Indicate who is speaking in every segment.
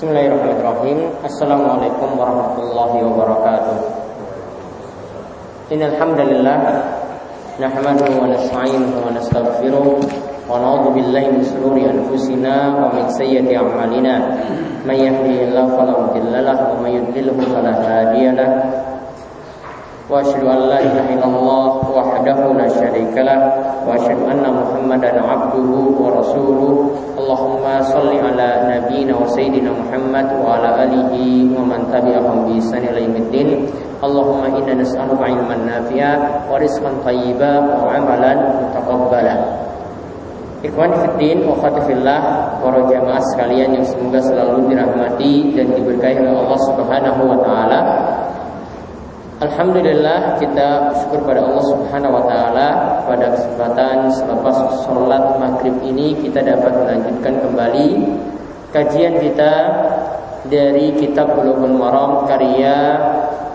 Speaker 1: Bismillahirrahmanirrahim. Assalamualaikum warahmatullahi wabarakatuh. Innal hamdalillah nahmaduhu wa nasta'inuhu wa nastaghfiruh wa na'udzu billahi min shururi anfusina wa min sayyiati a'malina. May yahdihillahu fala mudilla lahu wa may yudlilhu fala hadiya lahu واشهد ان لا اله الا الله وحده لا شريك له واشهد ان محمدا عبده ورسوله اللهم صل على نبينا وسيدنا محمد وعلى اله ومن تبعهم باحسان الى يوم الدين اللهم انا نسالك علما نافعا ورزقا طيبا وعملا متقبلا Ikhwan Fiddin, Ukhatifillah, para jamaah sekalian yang semoga selalu dirahmati dan diberkahi oleh Allah Subhanahu wa taala. Alhamdulillah kita syukur pada Allah Subhanahu wa taala. Pada kesempatan selepas sholat maghrib ini kita dapat melanjutkan kembali kajian kita dari kitab Bulughul Maram karya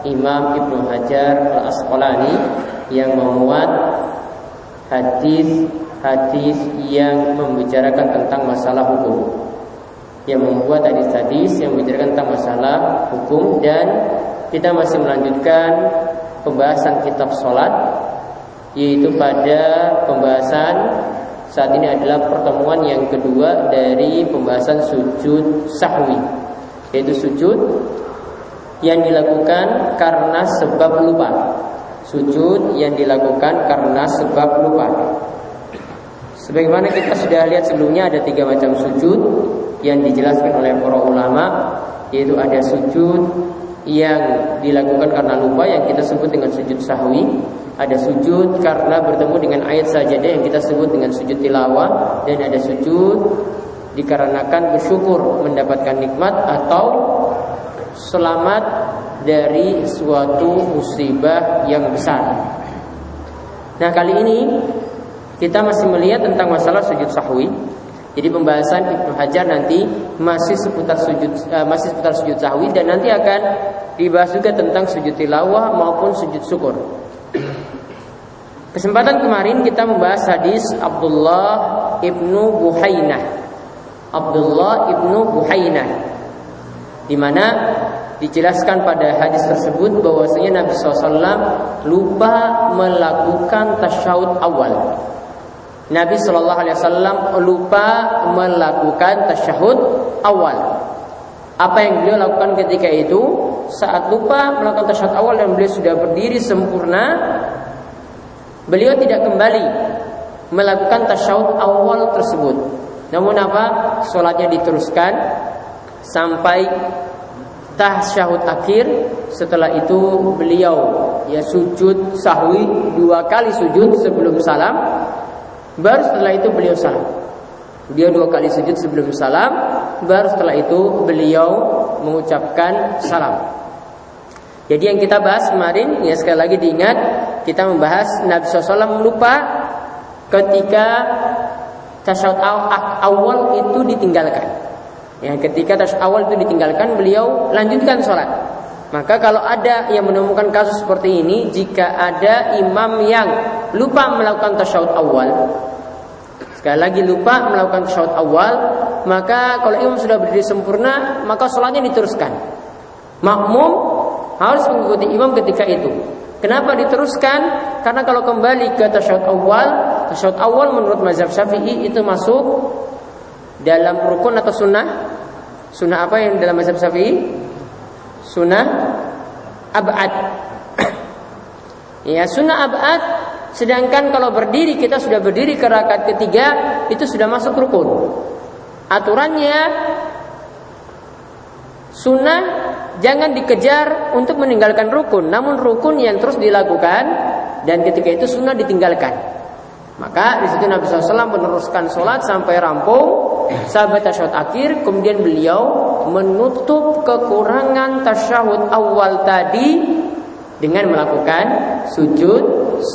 Speaker 1: Imam Ibnu Hajar Al Asqalani yang memuat hadis-hadis yang membicarakan tentang masalah hukum. Yang membuat hadis-hadis yang membicarakan tentang masalah hukum dan kita masih melanjutkan pembahasan kitab sholat yaitu pada pembahasan saat ini adalah pertemuan yang kedua dari pembahasan sujud sahwi yaitu sujud yang dilakukan karena sebab lupa. Sujud yang dilakukan karena sebab lupa. Sebagaimana kita sudah lihat sebelumnya ada tiga macam sujud yang dijelaskan oleh para ulama yaitu ada sujud yang dilakukan karena lupa yang kita sebut dengan sujud sahwi. Ada sujud karena bertemu dengan ayat sajadah yang kita sebut dengan sujud tilawah. Dan ada sujud dikarenakan bersyukur mendapatkan nikmat atau selamat dari suatu musibah yang besar. Nah, kali ini kita masih melihat tentang masalah sujud sahwi jadi pembahasan Ibnu Hajar nanti masih seputar sujud uh, masih seputar sujud sahwi dan nanti akan dibahas juga tentang sujud tilawah maupun sujud syukur. Kesempatan kemarin kita membahas hadis Abdullah ibnu Buhainah. Abdullah ibnu Buhainah, di mana dijelaskan pada hadis tersebut bahwasanya Nabi SAW lupa melakukan tasyahud awal. Nabi Shallallahu Alaihi Wasallam lupa melakukan tasyahud awal. Apa yang beliau lakukan ketika itu saat lupa melakukan tasyahud awal dan beliau sudah berdiri sempurna, beliau tidak kembali melakukan tasyahud awal tersebut. Namun apa? Sholatnya diteruskan sampai tasyahud akhir. Setelah itu beliau ya sujud sahwi dua kali sujud sebelum salam Baru setelah itu beliau salam. Dia dua kali sujud sebelum salam, baru setelah itu beliau mengucapkan salam. Jadi yang kita bahas kemarin, ya sekali lagi diingat, kita membahas Nabi SAW lupa ketika tasyahud awal itu ditinggalkan. Ya, ketika tasyahud awal itu ditinggalkan, beliau lanjutkan sholat. Maka kalau ada yang menemukan kasus seperti ini, jika ada imam yang lupa melakukan tasyahud awal, sekali lagi lupa melakukan tasyahud awal, maka kalau imam sudah berdiri sempurna, maka sholatnya diteruskan. Makmum harus mengikuti imam ketika itu. Kenapa diteruskan? Karena kalau kembali ke tasyahud awal, tasyahud awal menurut mazhab Syafi'i itu masuk dalam rukun atau sunnah. Sunnah apa yang dalam mazhab Syafi'i? Sunnah abad. ya, sunnah abad sedangkan kalau berdiri kita sudah berdiri ke rakaat ketiga itu sudah masuk rukun. Aturannya sunnah jangan dikejar untuk meninggalkan rukun, namun rukun yang terus dilakukan dan ketika itu sunnah ditinggalkan. Maka di situ Nabi SAW meneruskan sholat sampai rampung sahabat tasyahud akhir kemudian beliau menutup kekurangan tasyahud awal tadi dengan melakukan sujud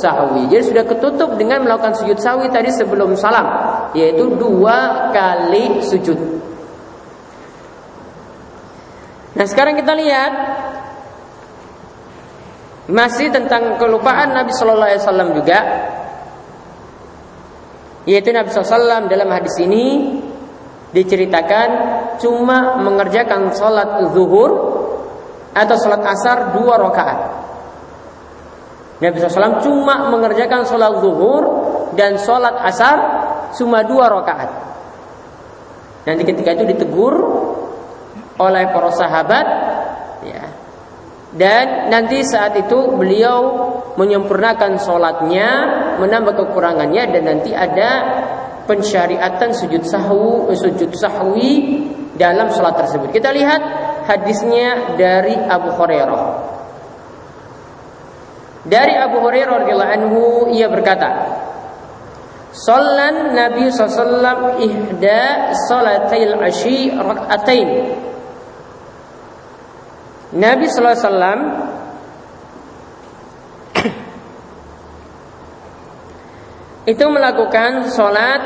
Speaker 1: sahwi. Jadi sudah ketutup dengan melakukan sujud sahwi tadi sebelum salam, yaitu dua kali sujud. Nah sekarang kita lihat masih tentang kelupaan Nabi Shallallahu Alaihi Wasallam juga, yaitu Nabi SAW dalam hadis ini diceritakan cuma mengerjakan sholat zuhur atau sholat asar dua rakaat. Nabi SAW cuma mengerjakan sholat zuhur dan sholat asar cuma dua rakaat. Nanti ketika itu ditegur oleh para sahabat, ya. Dan nanti saat itu beliau menyempurnakan sholatnya, menambah kekurangannya, dan nanti ada pensyariatan sujud sahwu eh, sujud sahwi dalam sholat tersebut. Kita lihat hadisnya dari Abu Hurairah. Dari Abu Hurairah radhiyallahu anhu ia berkata, Salat Nabi SAW ihda salatail ashi rak'atain. Nabi SAW itu melakukan sholat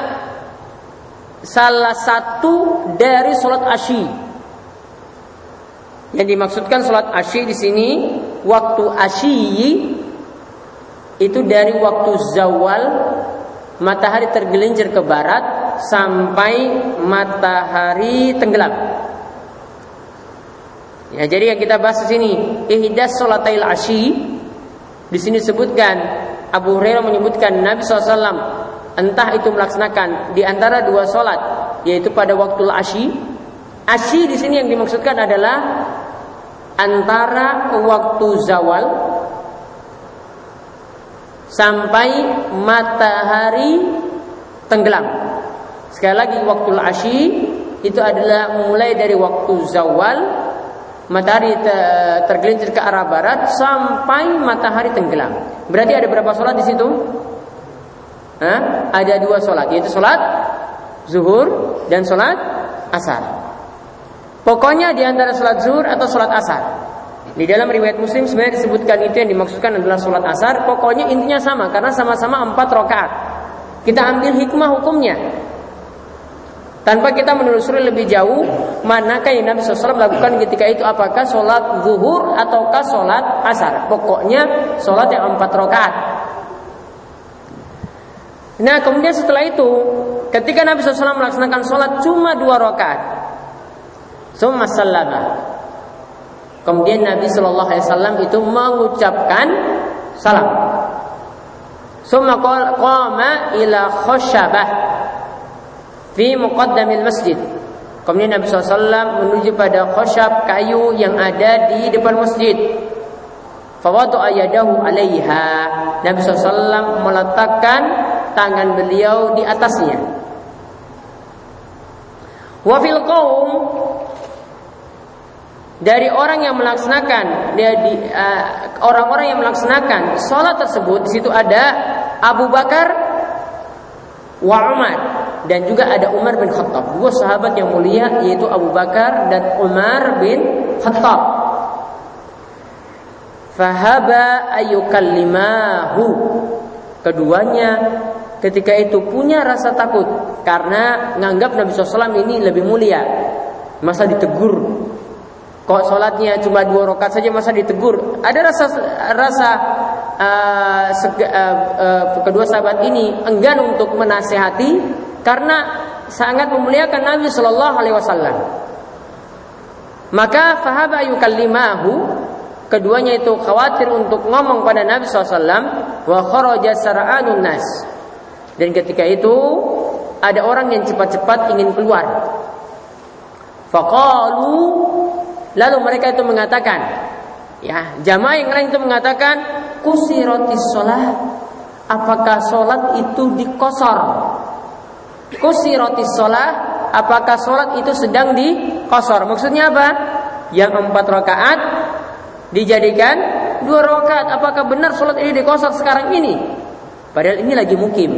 Speaker 1: salah satu dari sholat asyi. Yang dimaksudkan sholat asyi di sini waktu asyi itu dari waktu zawal matahari tergelincir ke barat sampai matahari tenggelam. Ya, jadi yang kita bahas di sini ihdas sholatail asyi di sini sebutkan Abu Hurairah menyebutkan Nabi SAW entah itu melaksanakan di antara dua sholat yaitu pada waktu asyi. Asyi di sini yang dimaksudkan adalah antara waktu zawal sampai matahari tenggelam. Sekali lagi waktu asyi itu adalah mulai dari waktu zawal matahari tergelincir ke arah barat sampai matahari tenggelam. Berarti ada berapa sholat di situ? Hah? Ada dua sholat, yaitu sholat zuhur dan sholat asar. Pokoknya di antara sholat zuhur atau sholat asar. Di dalam riwayat Muslim sebenarnya disebutkan itu yang dimaksudkan adalah sholat asar. Pokoknya intinya sama karena sama-sama empat rakaat. Kita ambil hikmah hukumnya. Tanpa kita menelusuri lebih jauh manakah yang Nabi SAW lakukan ketika itu apakah sholat zuhur ataukah sholat asar. Pokoknya sholat yang empat rakaat. Nah kemudian setelah itu ketika Nabi SAW melaksanakan sholat cuma dua rakaat, summa sallama. Kemudian Nabi Shallallahu itu mengucapkan salam. Summa qama ila khoshabah fi muqaddamil masjid. Kemudian Nabi SAW menuju pada khosyab kayu yang ada di depan masjid. Fawadu ayadahu alaiha. Nabi SAW meletakkan tangan beliau di atasnya. Wafil kaum dari orang yang melaksanakan dari uh, orang-orang yang melaksanakan sholat tersebut di situ ada Abu Bakar wa Umar dan juga ada Umar bin Khattab, dua sahabat yang mulia yaitu Abu Bakar dan Umar bin Khattab. Fahaba ayukallimahu. Keduanya ketika itu punya rasa takut karena nganggap Nabi SAW ini lebih mulia. Masa ditegur Kok sholatnya cuma dua rakaat saja masa ditegur? Ada rasa rasa uh, sega, uh, uh, kedua sahabat ini enggan untuk menasehati karena sangat memuliakan Nabi Shallallahu Alaihi Wasallam. Maka fahaba yukallimahu keduanya itu khawatir untuk ngomong pada Nabi SAW wa kharaja sara'anun nas. Dan ketika itu ada orang yang cepat-cepat ingin keluar. Faqalu lalu mereka itu mengatakan ya jamaah yang lain itu mengatakan kusirotis sholat apakah sholat itu dikosor roti sholat apakah sholat itu sedang dikosor maksudnya apa? Yang empat rakaat dijadikan dua rakaat. Apakah benar sholat ini dikosor sekarang ini? Padahal ini lagi mukim.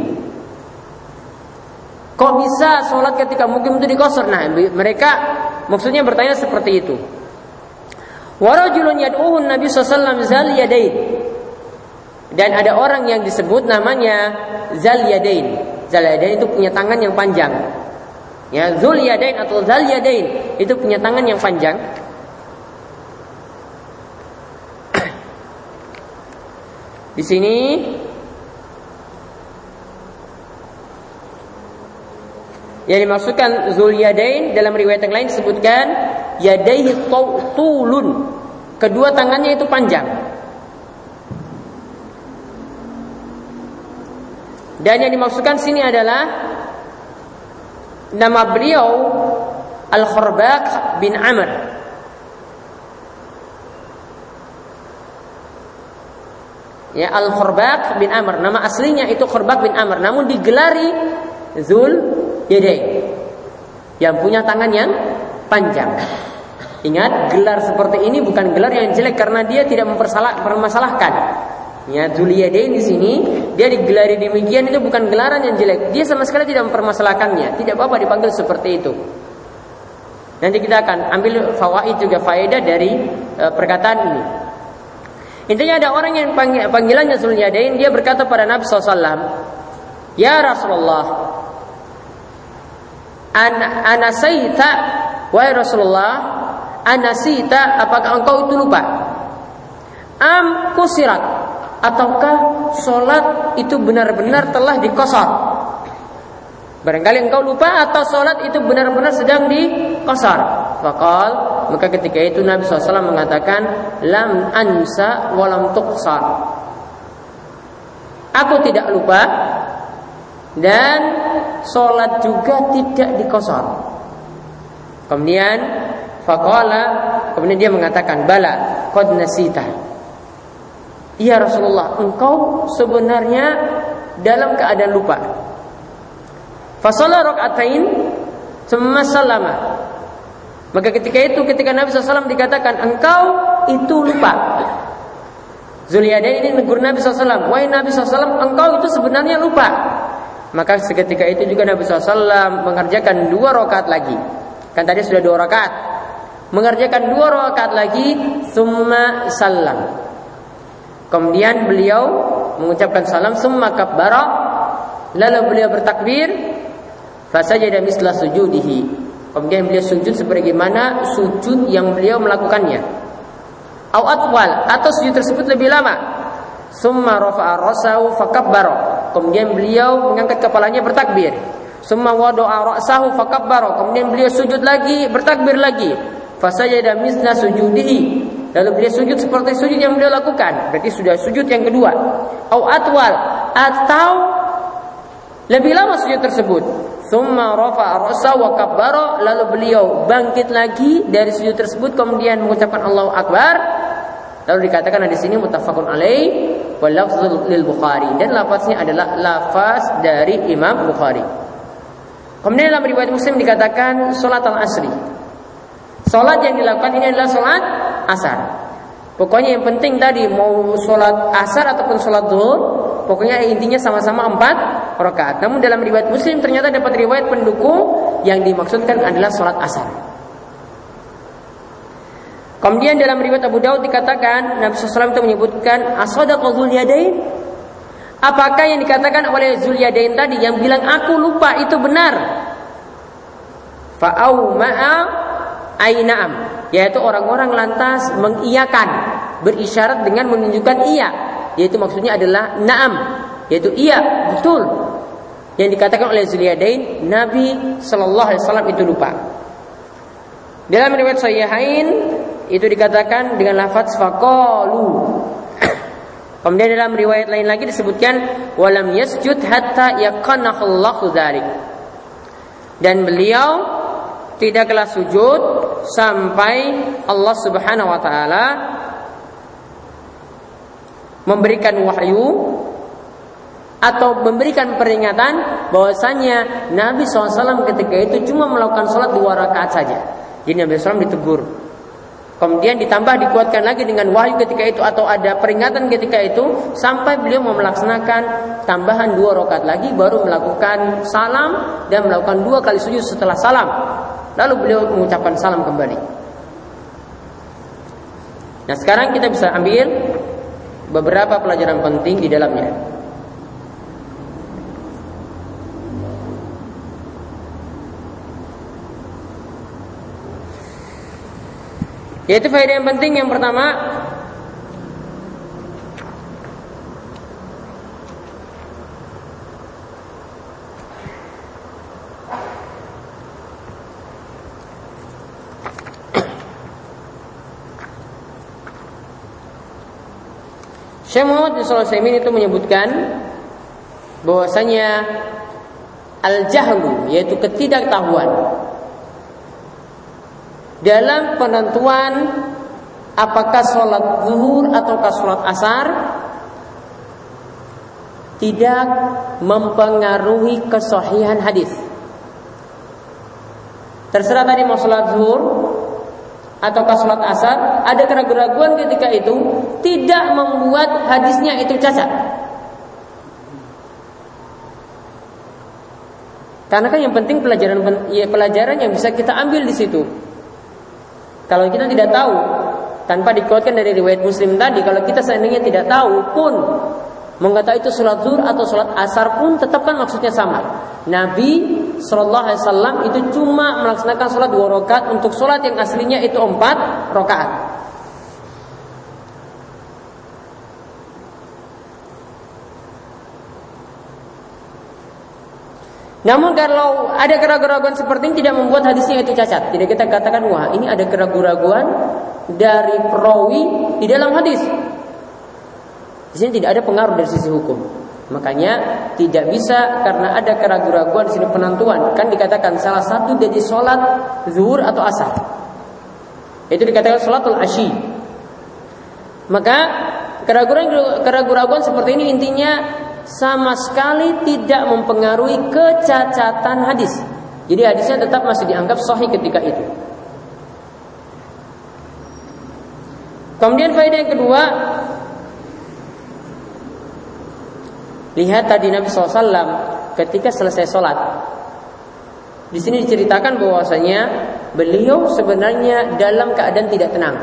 Speaker 1: Kok bisa sholat ketika mukim itu dikosor nah mereka maksudnya bertanya seperti itu. Warajulun yad'uhun nabi sallallahu zal yadain. Dan ada orang yang disebut namanya zal yadain Zalyadain itu punya tangan yang panjang. Ya, Zulyadain atau Zalyadain itu punya tangan yang panjang. Di sini Yang dimaksudkan Zul Yadain dalam riwayat yang lain disebutkan yadaihi tulun. Kedua tangannya itu panjang. Dan yang dimaksudkan sini adalah nama beliau Al-Kharbaq bin Amr. Ya Al-Kharbaq bin Amr. Nama aslinya itu Kharbaq bin Amr, namun digelari Zul Yadain. Yang punya tangan yang panjang. Ingat, gelar seperti ini bukan gelar yang jelek karena dia tidak mempermasalahkan. Ya, Zuliyadain di sini dia digelari demikian itu bukan gelaran yang jelek. Dia sama sekali tidak mempermasalahkannya. Tidak apa-apa dipanggil seperti itu. Nanti kita akan ambil fawaid juga faedah dari e, perkataan ini. Intinya ada orang yang panggil, panggilannya Zuliyadain dia berkata pada Nabi SAW, Ya Rasulullah, an anasaita wahai Rasulullah, anasita apakah engkau itu lupa? Am kusirat ataukah sholat itu benar-benar telah dikosor? Barangkali engkau lupa atau sholat itu benar-benar sedang dikosor. Fakal maka ketika itu Nabi SAW mengatakan lam ansa walam tuksar. Aku tidak lupa dan sholat juga tidak dikosor. Kemudian fakala kemudian dia mengatakan bala qad nasita Ya Rasulullah, engkau sebenarnya dalam keadaan lupa. Fasalah rakaatain semua salama. Maka ketika itu ketika Nabi SAW dikatakan engkau itu lupa. Zuliyada ini negur Nabi SAW. Wahai Nabi SAW, engkau itu sebenarnya lupa. Maka seketika itu juga Nabi SAW mengerjakan dua rakaat lagi. Kan tadi sudah dua rakaat. Mengerjakan dua rakaat lagi, summa salam. Kemudian beliau mengucapkan salam summa kabbara lalu beliau bertakbir fasajada misla sujudihi. Kemudian beliau sujud sebagaimana sujud yang beliau melakukannya. Au atwal atau sujud tersebut lebih lama. Summa rafa'a rasahu fakabbara. Kemudian beliau mengangkat kepalanya bertakbir. Summa wada'a ra'sahu fakabbara. Kemudian beliau sujud lagi, bertakbir lagi. Fasajada misla sujudihi. Lalu beliau sujud seperti sujud yang beliau lakukan. Berarti sudah sujud yang kedua. Au atwal atau lebih lama sujud tersebut. Thumma rafa ra'sa wa kabbara lalu beliau bangkit lagi dari sujud tersebut kemudian mengucapkan Allahu akbar. Lalu dikatakan di sini mutafakun alaih wa lil Bukhari dan lafaznya adalah lafaz dari Imam Bukhari. Kemudian dalam riwayat Muslim dikatakan salat al-asri. Salat yang dilakukan ini adalah salat asar. Pokoknya yang penting tadi mau sholat asar ataupun sholat zuhur, pokoknya intinya sama-sama empat rakaat. Namun dalam riwayat Muslim ternyata dapat riwayat pendukung yang dimaksudkan adalah sholat asar. Kemudian dalam riwayat Abu Daud dikatakan Nabi SAW itu menyebutkan asadaqa Yadain. Apakah yang dikatakan oleh Zulyadain tadi yang bilang aku lupa itu benar? Fa'au ma'a ainam yaitu orang-orang lantas mengiyakan berisyarat dengan menunjukkan iya. Yaitu maksudnya adalah naam. Yaitu iya betul. Yang dikatakan oleh Zuliyadain Nabi Shallallahu Alaihi Wasallam itu lupa. Dalam riwayat Sahihain itu dikatakan dengan lafaz faqalu. Kemudian dalam riwayat lain lagi disebutkan walam yasjud hatta yaqanahu dzalik. Dan beliau tidaklah sujud sampai Allah Subhanahu wa taala memberikan wahyu atau memberikan peringatan bahwasanya Nabi SAW ketika itu cuma melakukan sholat dua rakaat saja. Jadi Nabi SAW ditegur. Kemudian ditambah dikuatkan lagi dengan wahyu ketika itu atau ada peringatan ketika itu sampai beliau mau melaksanakan tambahan dua rakaat lagi baru melakukan salam dan melakukan dua kali sujud setelah salam. Lalu beliau mengucapkan salam kembali. Nah sekarang kita bisa ambil beberapa pelajaran penting di dalamnya. Yaitu faedah yang penting yang pertama Syekh Muhammad bin Sulaiman itu menyebutkan bahwasanya al-jahlu yaitu ketidaktahuan dalam penentuan apakah sholat zuhur ataukah sholat asar tidak mempengaruhi kesahihan hadis. Terserah tadi mau sholat zuhur ataukah sholat asar, ada keraguan-keraguan ketika itu tidak membuat hadisnya itu cacat. Karena kan yang penting pelajaran ya pelajaran yang bisa kita ambil di situ. Kalau kita tidak tahu tanpa dikuatkan dari riwayat Muslim tadi, kalau kita seandainya tidak tahu pun mengatakan itu sholat zuhur atau sholat asar pun tetap kan maksudnya sama. Nabi Shallallahu Alaihi Wasallam itu cuma melaksanakan sholat dua rakaat untuk sholat yang aslinya itu empat rakaat. Namun kalau ada keraguan-keraguan seperti ini tidak membuat hadisnya itu cacat. Tidak kita katakan wah ini ada keraguan-keraguan dari perawi di dalam hadis. Di sini tidak ada pengaruh dari sisi hukum. Makanya tidak bisa karena ada keraguan-keraguan di sini penentuan. Kan dikatakan salah satu dari sholat zuhur atau asar. Itu dikatakan sholatul asyi. Maka keraguan-keraguan seperti ini intinya sama sekali tidak mempengaruhi kecacatan hadis. Jadi hadisnya tetap masih dianggap sahih ketika itu. Kemudian faedah yang kedua, lihat tadi Nabi SAW ketika selesai sholat. Di sini diceritakan bahwasanya beliau sebenarnya dalam keadaan tidak tenang.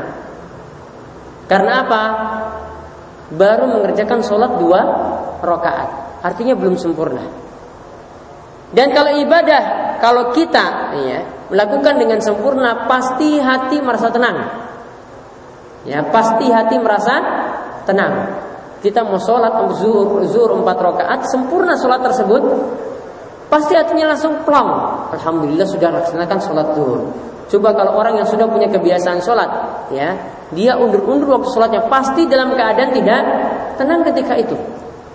Speaker 1: Karena apa? Baru mengerjakan sholat dua rakaat. Artinya belum sempurna. Dan kalau ibadah, kalau kita ya, melakukan dengan sempurna, pasti hati merasa tenang. Ya, pasti hati merasa tenang. Kita mau sholat zuhur, zuhur empat rakaat, sempurna sholat tersebut, pasti hatinya langsung plong. Alhamdulillah sudah laksanakan sholat zuhur. Coba kalau orang yang sudah punya kebiasaan sholat, ya, dia undur-undur waktu sholatnya, pasti dalam keadaan tidak tenang ketika itu.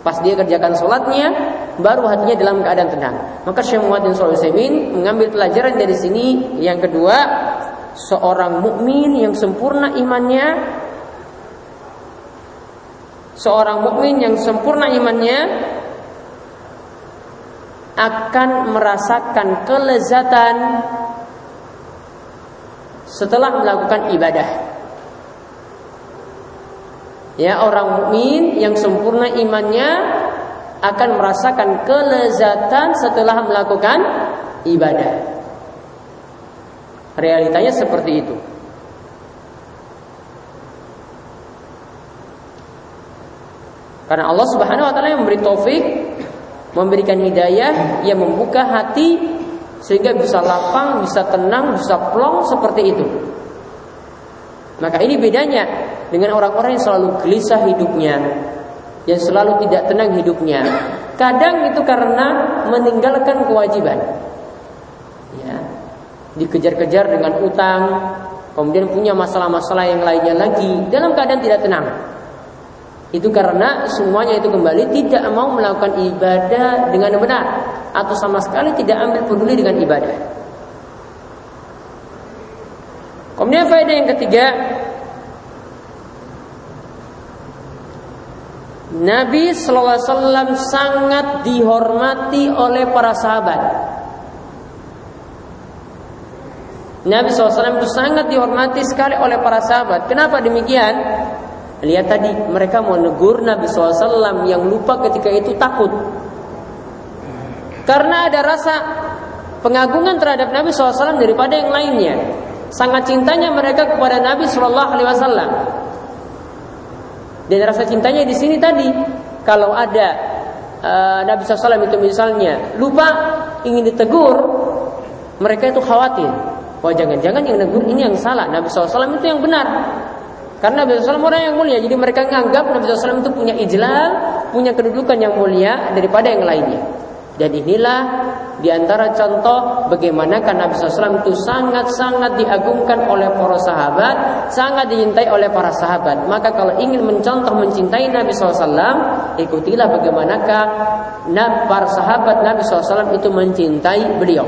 Speaker 1: Pas dia kerjakan sholatnya, baru hatinya dalam keadaan tenang. Maka Syekh Muhammad bin Shalih mengambil pelajaran dari sini. Yang kedua, seorang mukmin yang sempurna imannya, seorang mukmin yang sempurna imannya akan merasakan kelezatan setelah melakukan ibadah. Ya orang mukmin yang sempurna imannya akan merasakan kelezatan setelah melakukan ibadah. Realitanya seperti itu. Karena Allah Subhanahu wa taala yang memberi taufik, memberikan hidayah, yang membuka hati sehingga bisa lapang, bisa tenang, bisa plong seperti itu. Maka ini bedanya dengan orang-orang yang selalu gelisah hidupnya, yang selalu tidak tenang hidupnya. Kadang itu karena meninggalkan kewajiban. Ya. Dikejar-kejar dengan utang, kemudian punya masalah-masalah yang lainnya lagi dalam keadaan tidak tenang. Itu karena semuanya itu kembali tidak mau melakukan ibadah dengan benar atau sama sekali tidak ambil peduli dengan ibadah. Kemudian faedah yang ketiga, Nabi SAW sangat dihormati oleh para sahabat. Nabi SAW itu sangat dihormati sekali oleh para sahabat. Kenapa demikian? Lihat tadi mereka mau negur Nabi SAW yang lupa ketika itu takut. Karena ada rasa pengagungan terhadap Nabi SAW daripada yang lainnya. Sangat cintanya mereka kepada Nabi SAW. Dan rasa cintanya di sini tadi, kalau ada uh, Nabi SAW itu misalnya lupa ingin ditegur, mereka itu khawatir. Wah jangan-jangan yang negur ini yang salah, Nabi SAW itu yang benar. Karena Nabi SAW orang yang mulia, jadi mereka menganggap Nabi SAW itu punya ijlal, punya kedudukan yang mulia daripada yang lainnya. Dan inilah di antara contoh bagaimana kan Nabi SAW itu sangat-sangat diagungkan oleh para sahabat, sangat dicintai oleh para sahabat. Maka kalau ingin mencontoh mencintai Nabi SAW, ikutilah bagaimanakah para sahabat Nabi SAW itu mencintai beliau.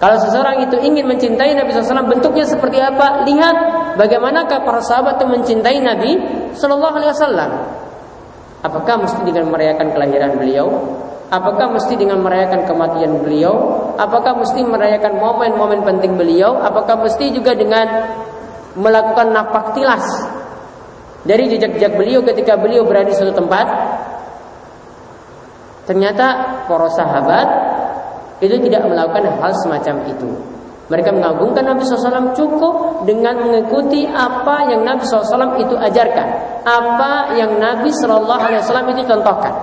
Speaker 1: Kalau seseorang itu ingin mencintai Nabi SAW bentuknya seperti apa? Lihat bagaimanakah para sahabat itu mencintai Nabi Shallallahu Alaihi Wasallam. Apakah mesti dengan merayakan kelahiran beliau? Apakah mesti dengan merayakan kematian beliau? Apakah mesti merayakan momen-momen penting beliau? Apakah mesti juga dengan melakukan napak tilas dari jejak-jejak beliau ketika beliau berada di suatu tempat? Ternyata para sahabat itu tidak melakukan hal semacam itu. Mereka mengagungkan Nabi SAW cukup dengan mengikuti apa yang Nabi SAW itu ajarkan, apa yang Nabi SAW itu contohkan.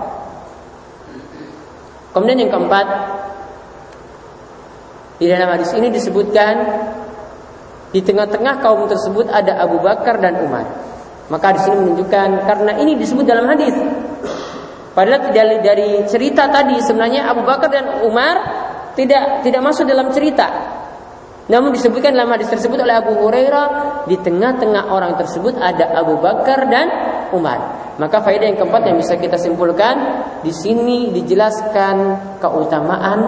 Speaker 1: Kemudian yang keempat, di dalam hadis ini disebutkan di tengah-tengah kaum tersebut ada Abu Bakar dan Umar. Maka di sini menunjukkan karena ini disebut dalam hadis. Padahal tidak dari cerita tadi sebenarnya Abu Bakar dan Umar tidak tidak masuk dalam cerita. Namun disebutkan dalam hadis tersebut oleh Abu Hurairah di tengah-tengah orang tersebut ada Abu Bakar dan Umar. Maka faedah yang keempat yang bisa kita simpulkan di sini dijelaskan keutamaan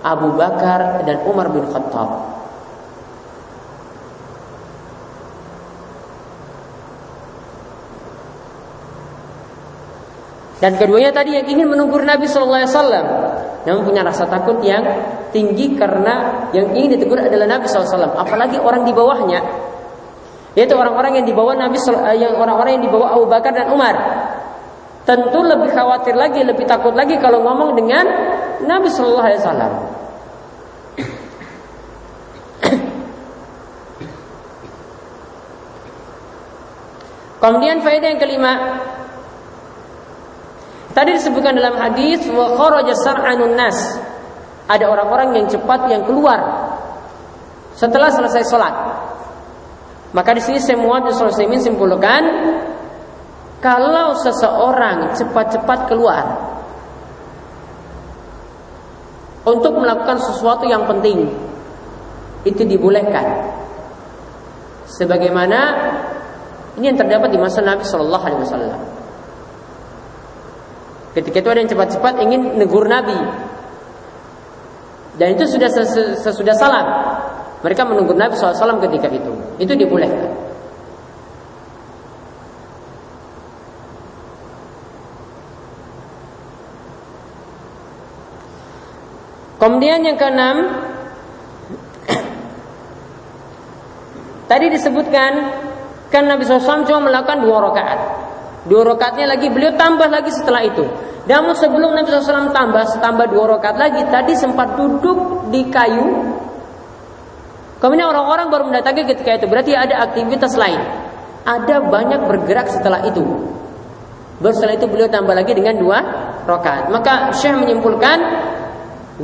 Speaker 1: Abu Bakar dan Umar bin Khattab. Dan keduanya tadi yang ingin menegur Nabi Shallallahu Alaihi Wasallam, namun punya rasa takut yang tinggi karena yang ingin ditegur adalah Nabi SAW. Apalagi orang di bawahnya yaitu orang-orang yang dibawa Nabi eh, yang orang-orang yang dibawa Abu Bakar dan Umar. Tentu lebih khawatir lagi, lebih takut lagi kalau ngomong dengan Nabi Shallallahu Alaihi Wasallam. Kemudian faedah yang kelima Tadi disebutkan dalam hadis wa kharaja sar'anun nas. Ada orang-orang yang cepat yang keluar setelah selesai sholat. Maka di sini semua Sulaiman simpulkan kalau seseorang cepat-cepat keluar untuk melakukan sesuatu yang penting itu dibolehkan. Sebagaimana ini yang terdapat di masa Nabi Shallallahu Alaihi Wasallam. Ketika itu ada yang cepat-cepat ingin negur Nabi, dan itu sudah sesudah salam. Mereka menunggu Nabi SAW ketika itu. Itu dibolehkan. Kemudian yang keenam, tadi disebutkan kan Nabi SAW cuma melakukan dua rakaat. Dua rakaatnya lagi beliau tambah lagi setelah itu. Namun sebelum Nabi SAW tambah, tambah dua rakaat lagi, tadi sempat duduk di kayu Kemudian orang-orang baru mendatangi ketika itu. Berarti ada aktivitas lain. Ada banyak bergerak setelah itu. Baru setelah itu beliau tambah lagi dengan dua rakaat. Maka Syekh menyimpulkan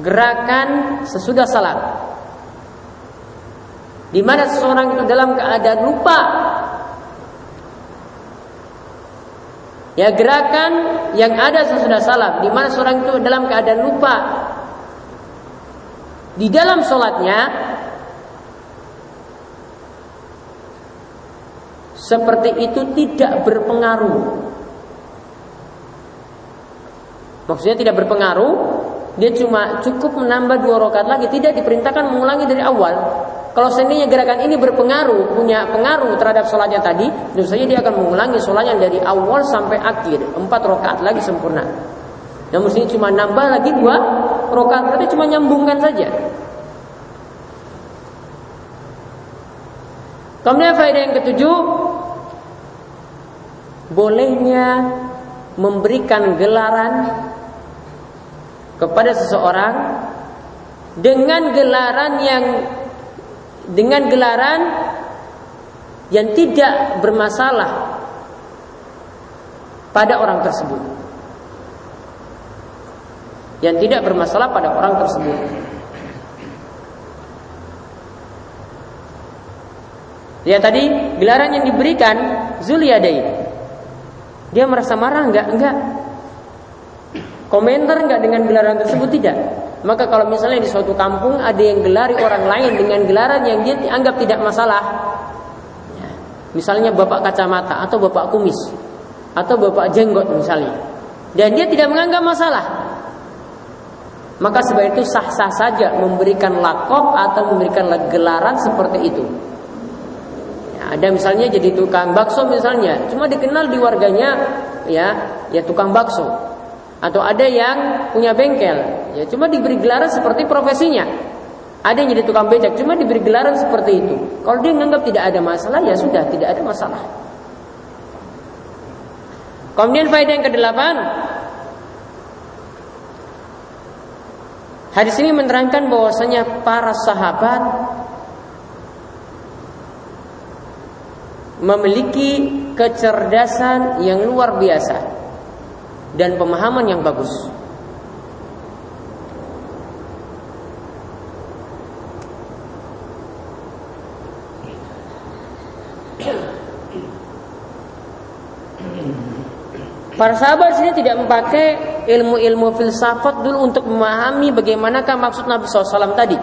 Speaker 1: gerakan sesudah salat. Di mana seseorang itu dalam keadaan lupa Ya gerakan yang ada sesudah salat di mana seorang itu dalam keadaan lupa di dalam sholatnya seperti itu tidak berpengaruh. Maksudnya tidak berpengaruh, dia cuma cukup menambah dua rakaat lagi, tidak diperintahkan mengulangi dari awal. Kalau seandainya gerakan ini berpengaruh, punya pengaruh terhadap sholatnya tadi, tentu saja dia akan mengulangi sholatnya dari awal sampai akhir, empat rakaat lagi sempurna. Namun sini cuma nambah lagi dua rakaat, berarti cuma nyambungkan saja. Kemudian faedah yang ketujuh, bolehnya memberikan gelaran kepada seseorang dengan gelaran yang dengan gelaran yang tidak bermasalah pada orang tersebut. Yang tidak bermasalah pada orang tersebut. Ya tadi gelaran yang diberikan Zuliyadain dia merasa marah enggak? Enggak. Komentar nggak dengan gelaran tersebut? Tidak. Maka kalau misalnya di suatu kampung ada yang gelari orang lain dengan gelaran yang dia anggap tidak masalah, ya, misalnya bapak kacamata atau bapak kumis atau bapak jenggot misalnya, dan dia tidak menganggap masalah, maka sebab itu sah-sah saja memberikan lakop atau memberikan gelaran seperti itu. Ya, ada misalnya jadi tukang bakso misalnya, cuma dikenal di warganya ya ya tukang bakso atau ada yang punya bengkel. Ya cuma diberi gelaran seperti profesinya. Ada yang jadi tukang becak cuma diberi gelaran seperti itu. Kalau dia menganggap tidak ada masalah ya sudah tidak ada masalah. Kemudian faedah yang kedelapan. Hadis ini menerangkan bahwasanya para sahabat memiliki kecerdasan yang luar biasa dan pemahaman yang bagus. Para sahabat sini tidak memakai ilmu-ilmu filsafat dulu untuk memahami bagaimanakah maksud Nabi SAW tadi.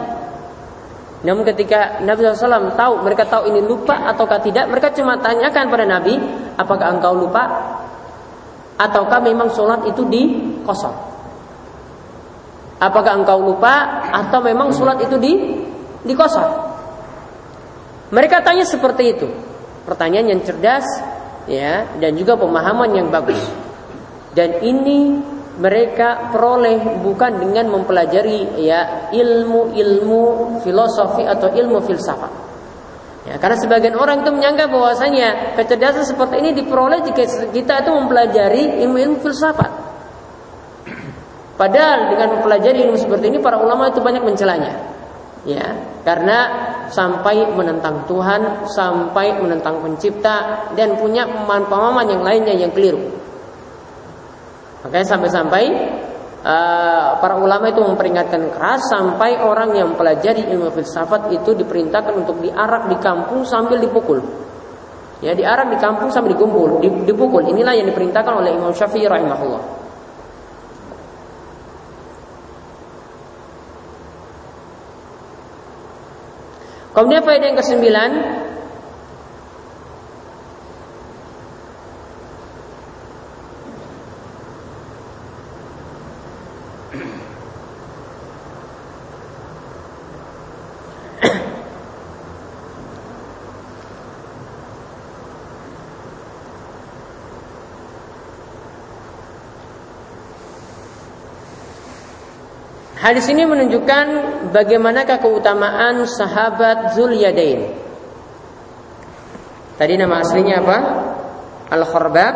Speaker 1: Namun ketika Nabi SAW tahu, mereka tahu ini lupa ataukah tidak, mereka cuma tanyakan pada Nabi, apakah engkau lupa? Ataukah memang sholat itu di kosong? Apakah engkau lupa atau memang sholat itu di di kosong? Mereka tanya seperti itu. Pertanyaan yang cerdas ya dan juga pemahaman yang bagus. Dan ini mereka peroleh bukan dengan mempelajari ya ilmu-ilmu filosofi atau ilmu filsafat. Ya, karena sebagian orang itu menyangka bahwasanya kecerdasan seperti ini diperoleh jika kita itu mempelajari ilmu-ilmu filsafat. Padahal dengan mempelajari ilmu seperti ini para ulama itu banyak mencelanya. Ya, karena sampai menentang Tuhan, sampai menentang pencipta dan punya pemahaman yang lainnya yang keliru. Makanya sampai-sampai Eh, para ulama itu memperingatkan keras sampai orang yang mempelajari ilmu filsafat itu diperintahkan untuk diarak di kampung sambil dipukul. Ya, diarak di kampung sambil dikumpul, dipukul. Inilah yang diperintahkan oleh Imam Syafi'i rahimahullah. Kemudian faedah yang kesembilan Hadis ini menunjukkan bagaimanakah keutamaan sahabat Zulyadain. Tadi nama aslinya apa? Al-Kharbaq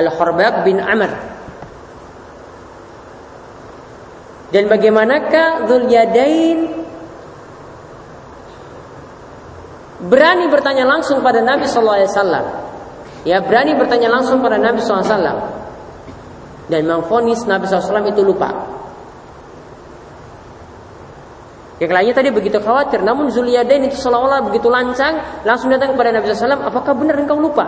Speaker 1: Al-Kharbaq bin Amr. Dan bagaimanakah Zulyadain berani bertanya langsung pada Nabi wasallam. Ya, berani bertanya langsung pada Nabi wasallam dan mengfonis Nabi SAW itu lupa. Yang lainnya tadi begitu khawatir, namun Zuliyadain itu seolah-olah begitu lancang, langsung datang kepada Nabi SAW, apakah benar engkau lupa?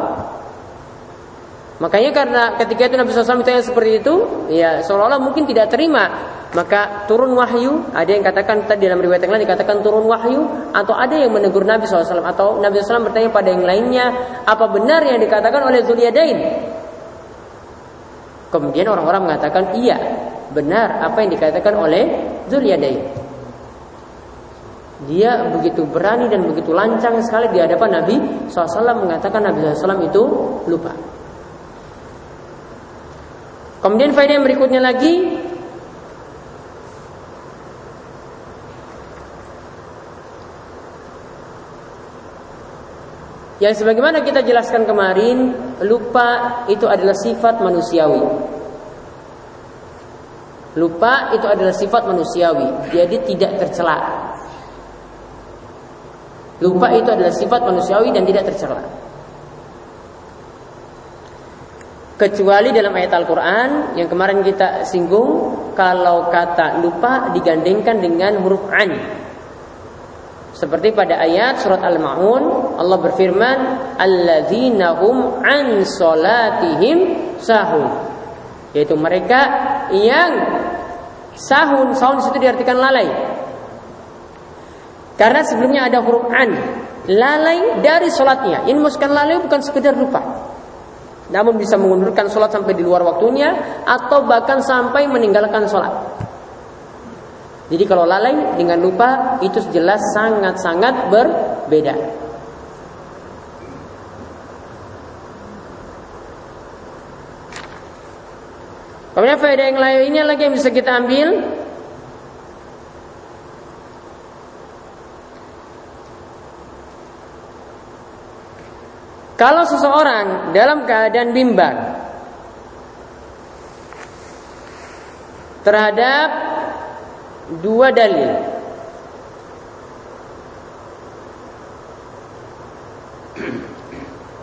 Speaker 1: Makanya karena ketika itu Nabi SAW ditanya seperti itu, ya seolah-olah mungkin tidak terima. Maka turun wahyu, ada yang katakan tadi dalam riwayat yang lain dikatakan turun wahyu, atau ada yang menegur Nabi SAW, atau Nabi SAW bertanya pada yang lainnya, apa benar yang dikatakan oleh Zuliyadain? Kemudian orang-orang mengatakan iya, benar apa yang dikatakan oleh Zulyadain. Dia begitu berani dan begitu lancang sekali di hadapan Nabi SAW mengatakan Nabi SAW itu lupa. Kemudian faedah yang berikutnya lagi Yang sebagaimana kita jelaskan kemarin, lupa itu adalah sifat manusiawi. Lupa itu adalah sifat manusiawi, jadi tidak tercela. Lupa itu adalah sifat manusiawi dan tidak tercela. Kecuali dalam ayat Al-Quran yang kemarin kita singgung, kalau kata lupa digandengkan dengan huruf an. Seperti pada ayat surat Al-Maun Allah berfirman alladzina hum an salatihim sahun. Yaitu mereka yang sahun sahun itu diartikan lalai. Karena sebelumnya ada huruf an lalai dari sholatnya ini maksudkan lalai bukan sekedar lupa namun bisa mengundurkan sholat sampai di luar waktunya atau bahkan sampai meninggalkan sholat jadi kalau lalai dengan lupa itu jelas sangat-sangat berbeda. Kemudian faedah yang lainnya lagi yang bisa kita ambil Kalau seseorang dalam keadaan bimbang terhadap dua dalil.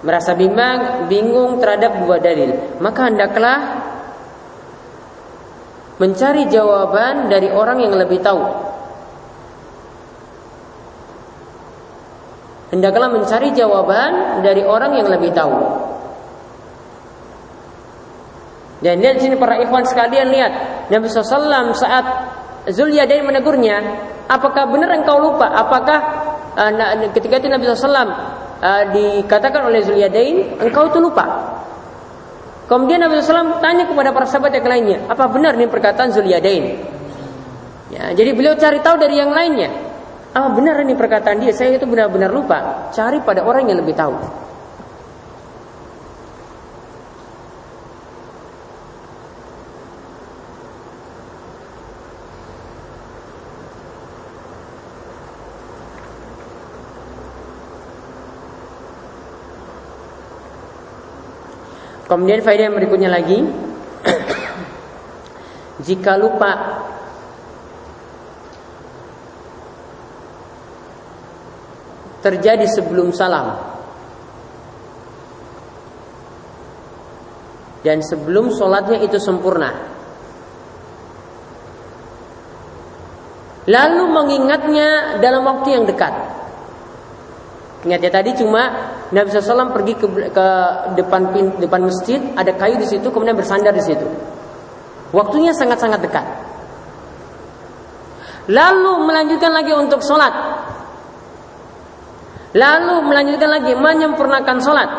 Speaker 1: Merasa bimbang, bingung terhadap dua dalil, maka hendaklah mencari jawaban dari orang yang lebih tahu. Hendaklah mencari jawaban dari orang yang lebih tahu. Dan lihat sini para ikhwan sekalian lihat Nabi SAW saat Zulyadain menegurnya, apakah benar engkau lupa? Apakah uh, ketika itu Nabi SAW uh, dikatakan oleh Zulyadain, engkau itu lupa? Kemudian Nabi SAW tanya kepada para sahabat yang lainnya, apa benar ini perkataan Zulyadain? Ya, jadi beliau cari tahu dari yang lainnya. Apa benar ini perkataan dia? Saya itu benar-benar lupa. Cari pada orang yang lebih tahu. Kemudian faedah yang berikutnya lagi. Jika lupa Terjadi sebelum salam Dan sebelum sholatnya itu sempurna Lalu mengingatnya dalam waktu yang dekat. Ingat ya tadi cuma Nabi SAW pergi ke, ke depan depan masjid, ada kayu di situ, kemudian bersandar di situ. Waktunya sangat-sangat dekat. Lalu melanjutkan lagi untuk sholat. Lalu melanjutkan lagi menyempurnakan sholat.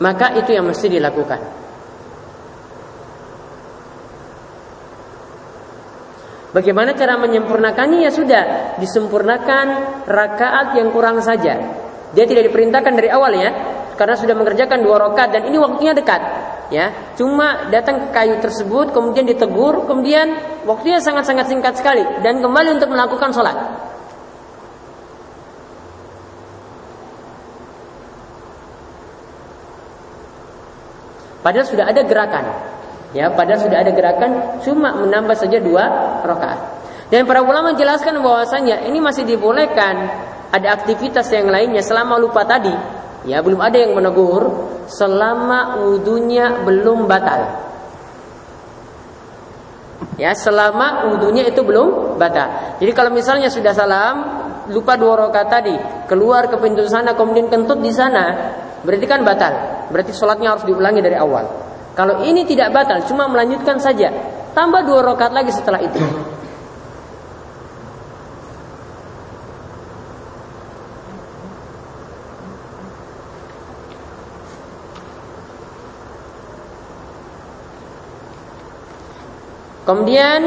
Speaker 1: Maka itu yang mesti dilakukan. Bagaimana cara menyempurnakannya? Ya sudah, disempurnakan rakaat yang kurang saja. Dia tidak diperintahkan dari awal ya, karena sudah mengerjakan dua rakaat dan ini waktunya dekat. Ya, cuma datang ke kayu tersebut, kemudian ditegur, kemudian waktunya sangat-sangat singkat sekali dan kembali untuk melakukan sholat. Padahal sudah ada gerakan, Ya, padahal sudah ada gerakan cuma menambah saja dua rakaat. Dan para ulama menjelaskan bahwasanya ini masih dibolehkan ada aktivitas yang lainnya selama lupa tadi. Ya, belum ada yang menegur selama wudhunya belum batal. Ya, selama wudhunya itu belum batal. Jadi kalau misalnya sudah salam, lupa dua rakaat tadi, keluar ke pintu sana kemudian kentut di sana, berarti kan batal. Berarti sholatnya harus diulangi dari awal. Kalau ini tidak batal, cuma melanjutkan saja. Tambah dua rakaat lagi setelah itu. Kemudian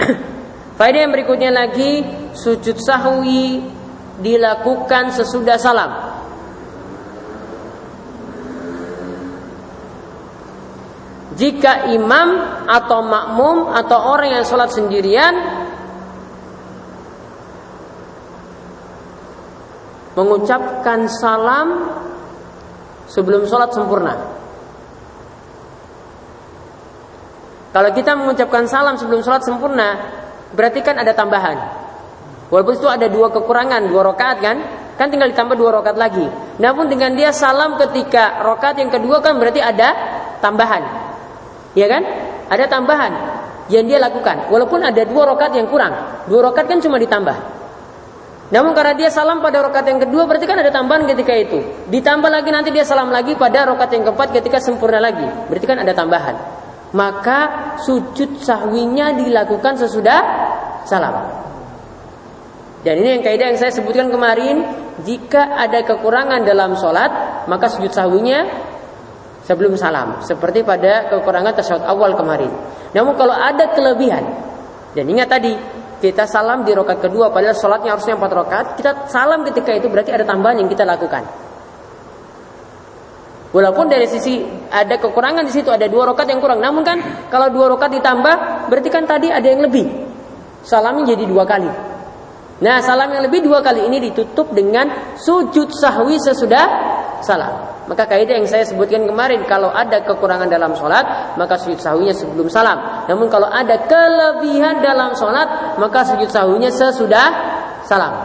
Speaker 1: Faedah yang berikutnya lagi sujud sahwi dilakukan sesudah salam. Jika imam atau makmum atau orang yang sholat sendirian mengucapkan salam sebelum sholat sempurna. Kalau kita mengucapkan salam sebelum sholat sempurna, berarti kan ada tambahan. Walaupun itu ada dua kekurangan, dua rakaat kan? kan tinggal ditambah dua rokat lagi. Namun dengan dia salam ketika rokat yang kedua kan berarti ada tambahan, ya kan? Ada tambahan yang dia lakukan. Walaupun ada dua rokat yang kurang, dua rokat kan cuma ditambah. Namun karena dia salam pada rokat yang kedua berarti kan ada tambahan ketika itu. Ditambah lagi nanti dia salam lagi pada rokat yang keempat ketika sempurna lagi. Berarti kan ada tambahan. Maka sujud sahwinya dilakukan sesudah salam. Dan ini yang kaidah yang saya sebutkan kemarin, jika ada kekurangan dalam sholat, maka sujud sahwinya sebelum salam. Seperti pada kekurangan tasyahud awal kemarin. Namun kalau ada kelebihan, dan ingat tadi, kita salam di rokat kedua, padahal sholatnya harusnya empat rokat, kita salam ketika itu berarti ada tambahan yang kita lakukan. Walaupun dari sisi ada kekurangan di situ ada dua rokat yang kurang, namun kan kalau dua rokat ditambah berarti kan tadi ada yang lebih. Salamnya jadi dua kali. Nah salam yang lebih dua kali ini ditutup dengan sujud sahwi sesudah salam. Maka kaidah yang saya sebutkan kemarin kalau ada kekurangan dalam sholat maka sujud sahwinya sebelum salam. Namun kalau ada kelebihan dalam sholat maka sujud sahwinya sesudah salam.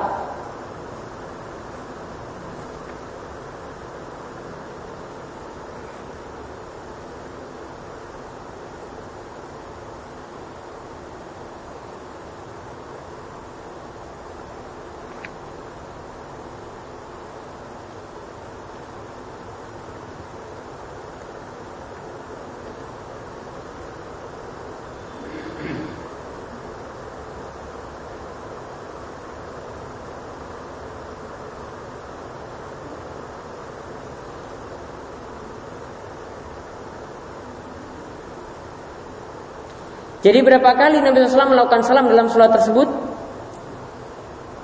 Speaker 1: Jadi berapa kali Nabi SAW melakukan salam dalam sholat tersebut?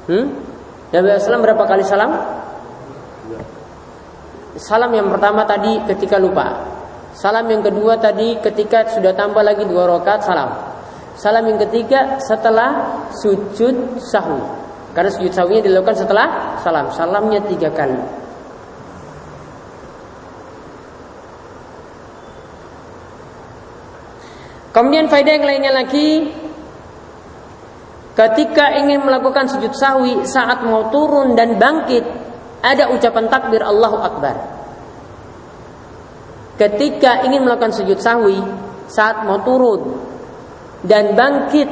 Speaker 1: Hmm? Nabi SAW berapa kali salam? Salam yang pertama tadi ketika lupa. Salam yang kedua tadi ketika sudah tambah lagi dua rakaat salam. Salam yang ketiga setelah sujud sahwi. Karena sujud sahwinya dilakukan setelah salam. Salamnya tiga kali. Kemudian faedah yang lainnya lagi Ketika ingin melakukan sujud sahwi saat mau turun dan bangkit Ada ucapan takbir Allahu Akbar Ketika ingin melakukan sujud sahwi saat mau turun dan bangkit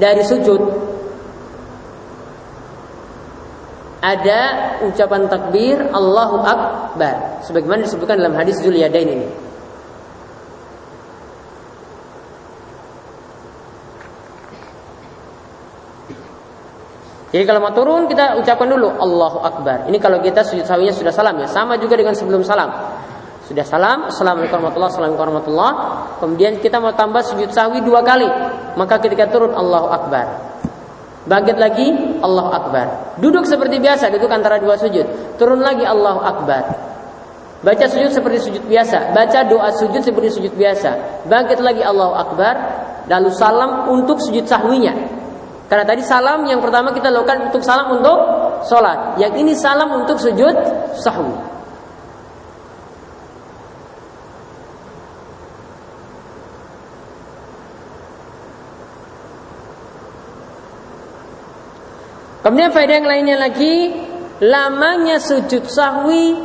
Speaker 1: dari sujud ada ucapan takbir Allahu Akbar sebagaimana disebutkan dalam hadis Zuliyadain ini. Jadi kalau mau turun kita ucapkan dulu Allahu Akbar. Ini kalau kita sujud sawinya sudah salam ya. Sama juga dengan sebelum salam. Sudah salam, Assalamualaikum warahmatullahi Assalamualaikum warahmatullahi Kemudian kita mau tambah sujud sawi dua kali. Maka ketika turun Allahu Akbar. Bangkit lagi Allahu Akbar. Duduk seperti biasa, duduk antara dua sujud. Turun lagi Allahu Akbar. Baca sujud seperti sujud biasa, baca doa sujud seperti sujud biasa. Bangkit lagi Allahu Akbar, lalu salam untuk sujud sahwinya. Karena tadi salam yang pertama kita lakukan untuk salam untuk sholat. Yang ini salam untuk sujud sahwi. Kemudian faedah yang lainnya lagi Lamanya sujud sahwi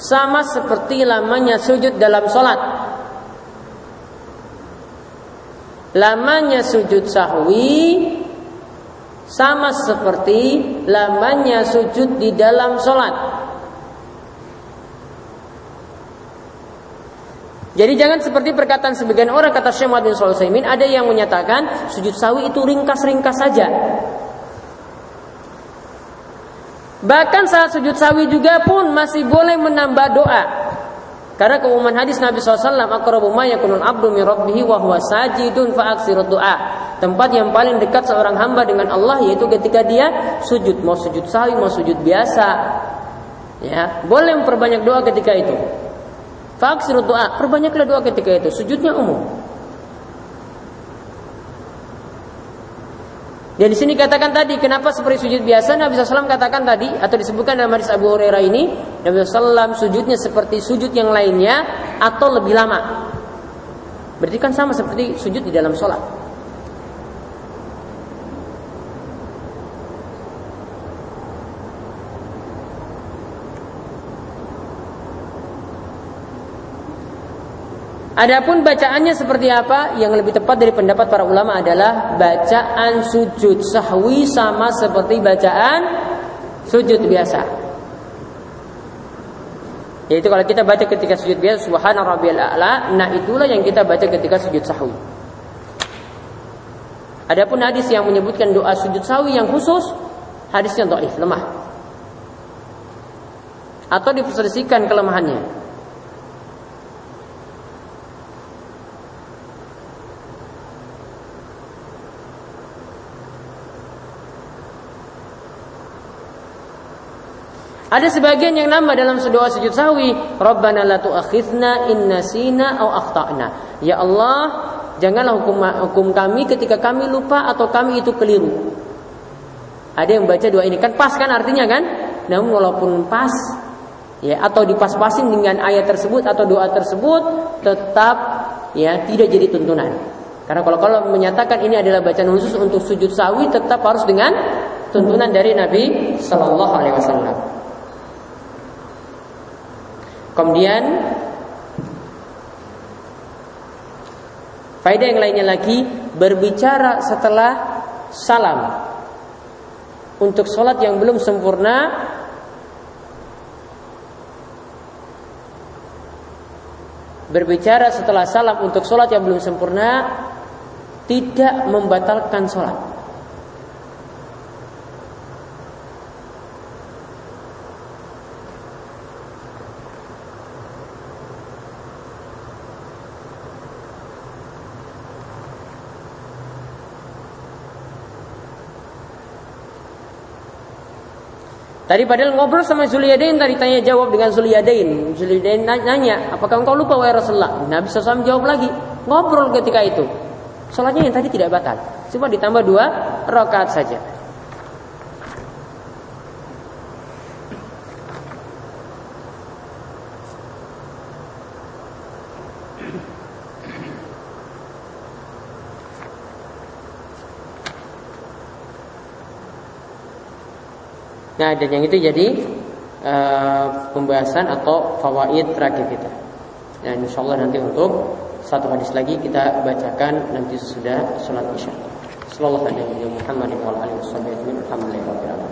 Speaker 1: Sama seperti lamanya sujud dalam sholat lamanya sujud sahwi sama seperti lamanya sujud di dalam sholat. Jadi jangan seperti perkataan sebagian orang kata Syekh Muhammad bin Sulaiman ada yang menyatakan sujud sawi itu ringkas-ringkas saja. Bahkan saat sujud sawi juga pun masih boleh menambah doa. Karena keumuman hadis Nabi SAW Akrabu ma yakunul abdu min rabbihi wa huwa sajidun fa doa Tempat yang paling dekat seorang hamba dengan Allah yaitu ketika dia sujud Mau sujud sawi, mau sujud biasa. Ya, boleh memperbanyak doa ketika itu. Fa'aksiru doa, perbanyaklah doa ketika itu Sujudnya umum Dan di sini katakan tadi kenapa seperti sujud biasa Nabi SAW katakan tadi atau disebutkan dalam hadis Abu Hurairah ini Nabi SAW sujudnya seperti sujud yang lainnya atau lebih lama. Berarti kan sama seperti sujud di dalam sholat. Adapun bacaannya seperti apa? Yang lebih tepat dari pendapat para ulama adalah bacaan sujud sahwi sama seperti bacaan sujud biasa. Yaitu kalau kita baca ketika sujud biasa subhana rabbiyal a'la, nah itulah yang kita baca ketika sujud sahwi. Adapun hadis yang menyebutkan doa sujud sahwi yang khusus, hadisnya dhaif, lemah. Atau diperselisihkan kelemahannya. Ada sebagian yang nambah dalam doa sujud sahwi, Rabbana la tu'akhidna in nasina aw akhtana. Ya Allah, janganlah hukum hukum kami ketika kami lupa atau kami itu keliru. Ada yang baca doa ini kan pas kan artinya kan? Namun walaupun pas ya atau dipas-pasin dengan ayat tersebut atau doa tersebut tetap ya tidak jadi tuntunan. Karena kalau kalau menyatakan ini adalah bacaan khusus untuk sujud sawi tetap harus dengan tuntunan dari Nabi Shallallahu Alaihi Wasallam. Kemudian faedah yang lainnya lagi berbicara setelah salam. Untuk sholat yang belum sempurna berbicara setelah salam untuk sholat yang belum sempurna tidak membatalkan sholat Tadi padahal ngobrol sama Zuliyadain tadi tanya jawab dengan Zuliyadain. Zuliyadain nanya, apakah engkau lupa wahai Rasulullah? Nabi SAW jawab lagi. Ngobrol ketika itu. Salatnya yang tadi tidak batal. Cuma ditambah dua rakaat saja. Nah, dan yang itu jadi uh, pembahasan atau fawaid terakhir kita. Dan insya Allah nanti untuk satu hadis lagi kita bacakan nanti sudah sholat isya. Sallallahu alaihi wa sallam